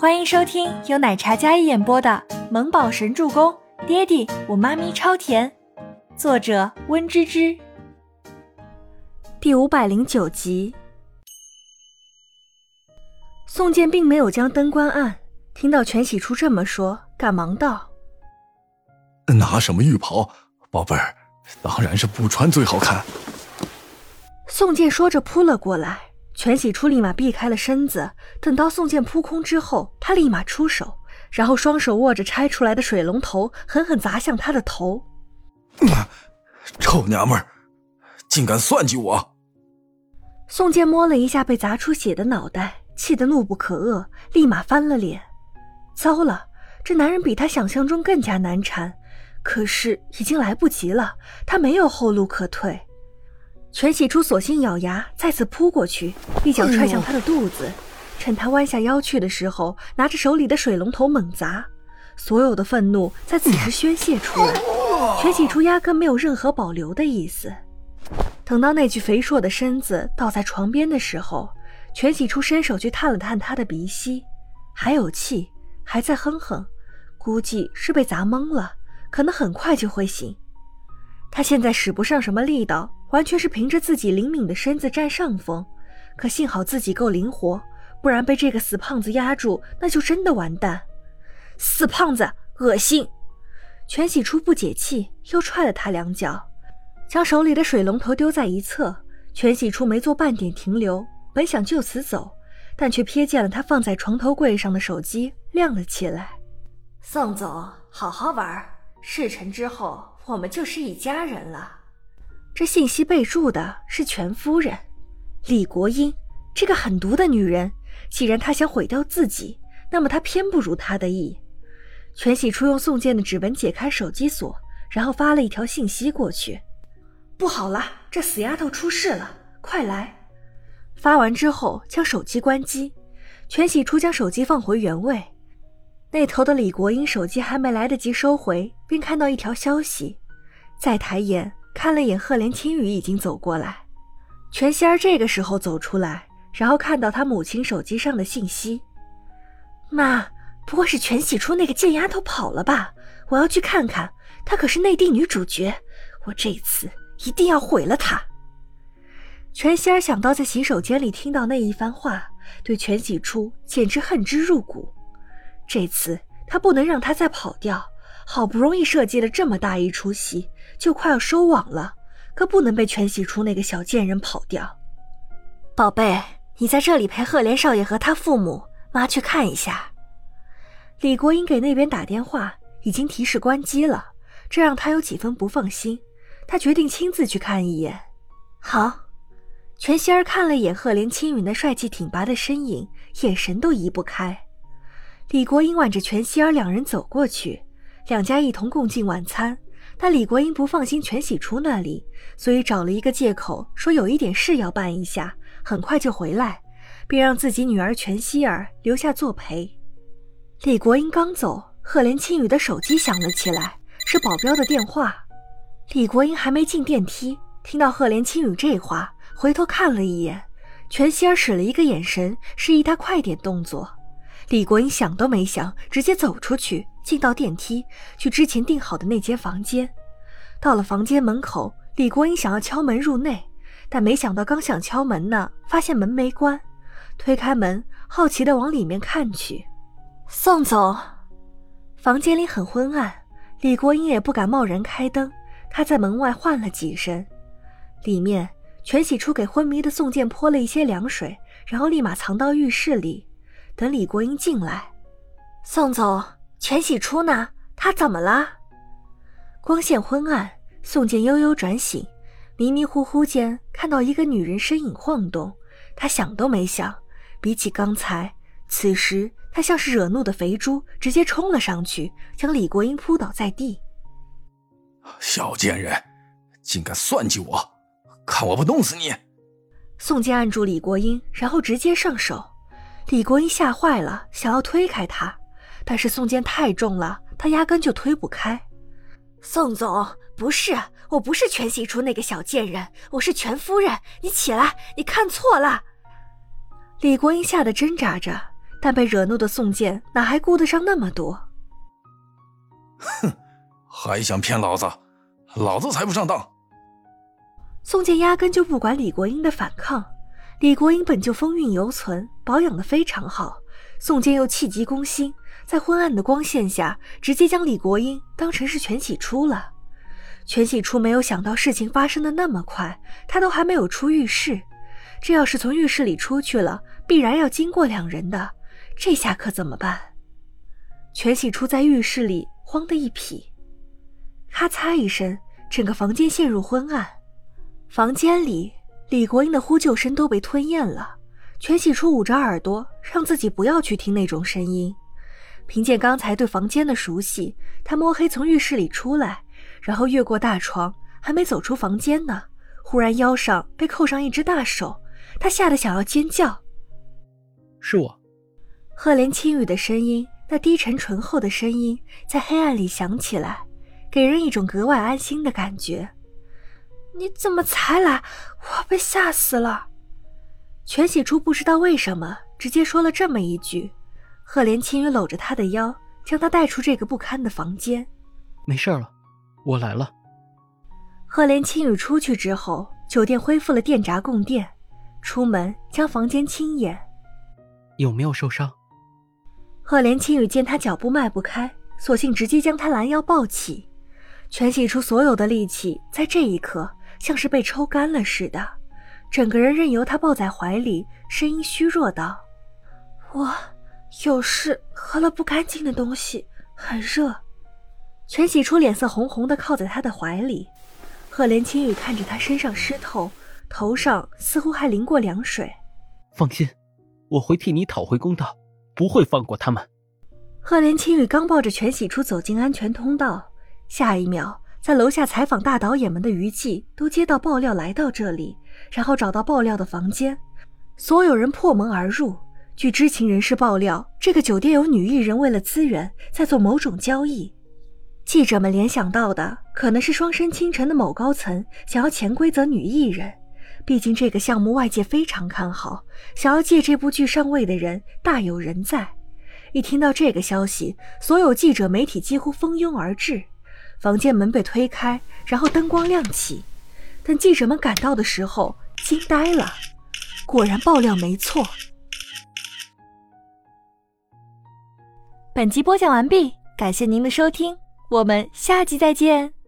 欢迎收听由奶茶嘉一演播的《萌宝神助攻》，爹地我妈咪超甜，作者温芝芝。第五百零九集。宋健并没有将灯关暗，听到全喜初这么说，赶忙道：“拿什么浴袍，宝贝儿，当然是不穿最好看。”宋健说着扑了过来。全喜初立马避开了身子，等到宋健扑空之后，他立马出手，然后双手握着拆出来的水龙头，狠狠砸向他的头。臭娘们儿，竟敢算计我！宋健摸了一下被砸出血的脑袋，气得怒不可遏，立马翻了脸。糟了，这男人比他想象中更加难缠，可是已经来不及了，他没有后路可退。全喜初索性咬牙，再次扑过去，一脚踹向他的肚子。趁他弯下腰去的时候，拿着手里的水龙头猛砸，所有的愤怒在此时宣泄出来。全喜初压根没有任何保留的意思。等到那具肥硕的身子倒在床边的时候，全喜初伸手去探了探他的鼻息，还有气，还在哼哼，估计是被砸懵了，可能很快就会醒。他现在使不上什么力道。完全是凭着自己灵敏的身子占上风，可幸好自己够灵活，不然被这个死胖子压住，那就真的完蛋。死胖子，恶心！全喜初不解气，又踹了他两脚，将手里的水龙头丢在一侧。全喜初没做半点停留，本想就此走，但却瞥见了他放在床头柜上的手机亮了起来。宋总，好好玩，事成之后我们就是一家人了。这信息备注的是全夫人李国英，这个狠毒的女人。既然她想毁掉自己，那么她偏不如她的意。全喜初用宋健的指纹解开手机锁，然后发了一条信息过去：“不好了，这死丫头出事了，快来！”发完之后将手机关机。全喜初将手机放回原位。那头的李国英手机还没来得及收回，便看到一条消息，再抬眼。看了眼赫连青羽已经走过来，全仙儿这个时候走出来，然后看到他母亲手机上的信息：“妈，不会是全喜初那个贱丫头跑了吧？我要去看看，她可是内地女主角，我这次一定要毁了她。”全仙儿想到在洗手间里听到那一番话，对全喜初简直恨之入骨。这次他不能让她再跑掉。好不容易设计了这么大一出戏，就快要收网了，可不能被全喜初那个小贱人跑掉。宝贝，你在这里陪赫连少爷和他父母，妈去看一下。李国英给那边打电话，已经提示关机了，这让他有几分不放心。他决定亲自去看一眼。好，全希儿看了一眼赫连青云那帅气挺拔的身影，眼神都移不开。李国英挽着全希儿两人走过去。两家一同共进晚餐，但李国英不放心全喜初那里，所以找了一个借口说有一点事要办一下，很快就回来，并让自己女儿全希儿留下作陪。李国英刚走，赫连青羽的手机响了起来，是保镖的电话。李国英还没进电梯，听到赫连青羽这话，回头看了一眼，全希儿使了一个眼神，示意他快点动作。李国英想都没想，直接走出去。进到电梯，去之前订好的那间房间。到了房间门口，李国英想要敲门入内，但没想到刚想敲门呢，发现门没关。推开门，好奇的往里面看去。宋总，房间里很昏暗，李国英也不敢贸然开灯。他在门外唤了几声，里面全喜初给昏迷的宋健泼了一些凉水，然后立马藏到浴室里，等李国英进来。宋总。全喜初呢？他怎么了？光线昏暗，宋健悠悠转醒，迷迷糊糊间看到一个女人身影晃动。他想都没想，比起刚才，此时他像是惹怒的肥猪，直接冲了上去，将李国英扑倒在地。小贱人，竟敢算计我！看我不弄死你！宋健按住李国英，然后直接上手。李国英吓坏了，想要推开他。但是宋健太重了，他压根就推不开。宋总，不是，我不是全喜初那个小贱人，我是全夫人。你起来，你看错了。李国英吓得挣扎着，但被惹怒的宋健哪还顾得上那么多？哼，还想骗老子？老子才不上当！宋健压根就不管李国英的反抗。李国英本就风韵犹存，保养的非常好。宋健又气急攻心，在昏暗的光线下，直接将李国英当成是全喜初了。全喜初没有想到事情发生的那么快，他都还没有出浴室。这要是从浴室里出去了，必然要经过两人的，这下可怎么办？全喜初在浴室里慌得一匹，咔嚓一声，整个房间陷入昏暗。房间里，李国英的呼救声都被吞咽了。全喜初捂着耳朵，让自己不要去听那种声音。凭借刚才对房间的熟悉，他摸黑从浴室里出来，然后越过大床，还没走出房间呢，忽然腰上被扣上一只大手，他吓得想要尖叫。是我，赫连青雨的声音，那低沉醇厚的声音在黑暗里响起来，给人一种格外安心的感觉。你怎么才来？我被吓死了。全喜初不知道为什么，直接说了这么一句。赫连青羽搂着他的腰，将他带出这个不堪的房间。没事了，我来了。赫连青羽出去之后，酒店恢复了电闸供电。出门将房间清眼。有没有受伤？赫连青羽见他脚步迈不开，索性直接将他拦腰抱起。全喜初所有的力气在这一刻像是被抽干了似的。整个人任由他抱在怀里，声音虚弱道：“我有事，喝了不干净的东西，很热。”全喜初脸色红红的靠在他的怀里，赫连青雨看着他身上湿透，头上似乎还淋过凉水。放心，我会替你讨回公道，不会放过他们。赫连青雨刚抱着全喜初走进安全通道，下一秒。在楼下采访大导演们的余悸都接到爆料来到这里，然后找到爆料的房间，所有人破门而入。据知情人士爆料，这个酒店有女艺人为了资源在做某种交易。记者们联想到的可能是双生倾城的某高层想要潜规则女艺人，毕竟这个项目外界非常看好，想要借这部剧上位的人大有人在。一听到这个消息，所有记者媒体几乎蜂拥而至。房间门被推开，然后灯光亮起。等记者们赶到的时候，惊呆了。果然爆料没错。本集播讲完毕，感谢您的收听，我们下集再见。